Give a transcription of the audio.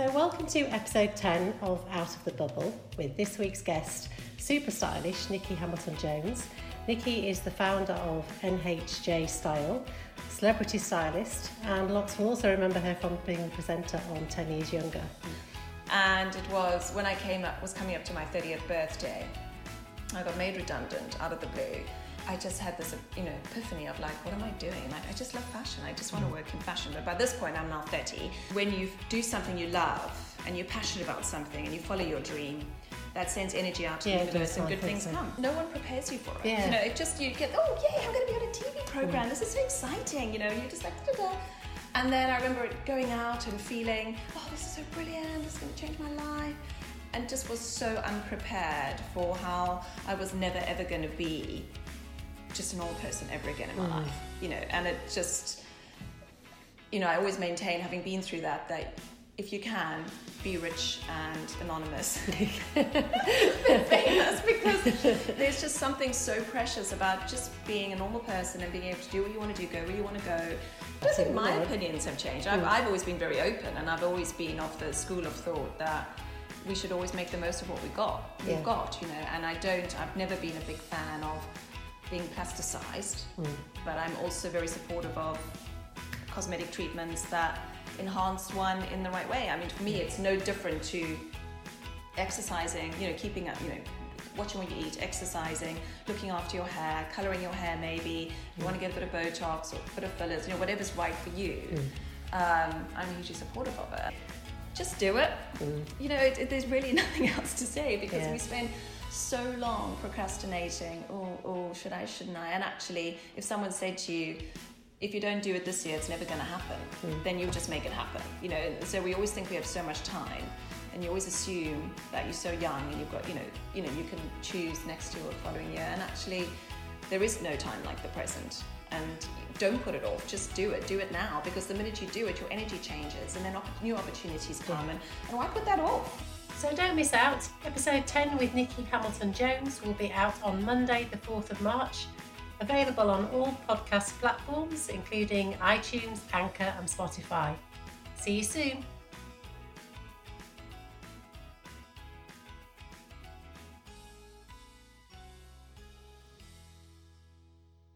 So, welcome to episode 10 of Out of the Bubble with this week's guest, super stylish Nikki Hamilton Jones. Nicky is the founder of NHJ Style, celebrity stylist, and lots will also remember her from being the presenter on 10 Years Younger. And it was when I came up, was coming up to my 30th birthday. I got made redundant out of the blue. I just had this, you know, epiphany of like, what am I doing? Like, I just love fashion. I just want to work in fashion. But by this point, I'm now 30. When you do something you love and you're passionate about something and you follow your dream, that sends energy out to Yeah, the universe and good things so. come. No one prepares you for it. Yeah. You know, it just you get, oh yay, I'm going to be on a TV program. This is so exciting. You know, you're just like da da. And then I remember going out and feeling, oh, this is so brilliant. This is going to change my life. And just was so unprepared for how I was never ever going to be just a normal person ever again in my mm. life. You know, and it just, you know, I always maintain, having been through that, that if you can, be rich and anonymous. famous because there's just something so precious about just being a normal person and being able to do what you want to do, go where you want to go. I don't think my opinions have changed. I've, mm. I've always been very open and I've always been of the school of thought that we should always make the most of what we got. We've Yeah. got, you know, and I don't, I've never been a big fan of being plasticized, mm. but I'm also very supportive of cosmetic treatments that enhance one in the right way. I mean, for me, it's no different to exercising, you know, keeping up, you know, watching what you eat, exercising, looking after your hair, colouring your hair maybe, you mm. want to get a bit of Botox or a bit of fillers, you know, whatever's right for you. Mm. Um, I'm hugely supportive of it. Just do it. You know, it, it, there's really nothing else to say because Yeah. we spend so long procrastinating. Oh, oh, should I, shouldn't I? And actually, if someone said to you, if you don't do it this year, it's never going to happen, hmm. then you just make it happen. You know, so we always think we have so much time, and you always assume that you're so young and you've got, you know, you know, you can choose next year or the following year, and actually, there is no time like the present. And don't put it off. Just do it. Do it now because the minute you do it, your energy changes, and then opp- new opportunities come. Hmm. And, and why put that off? So, don't miss out. Episode 10 with Nicky Hambleton-Jones will be out on Monday, the 4th of March. Available on all podcast platforms, including iTunes, Anchor, and Spotify. See you soon.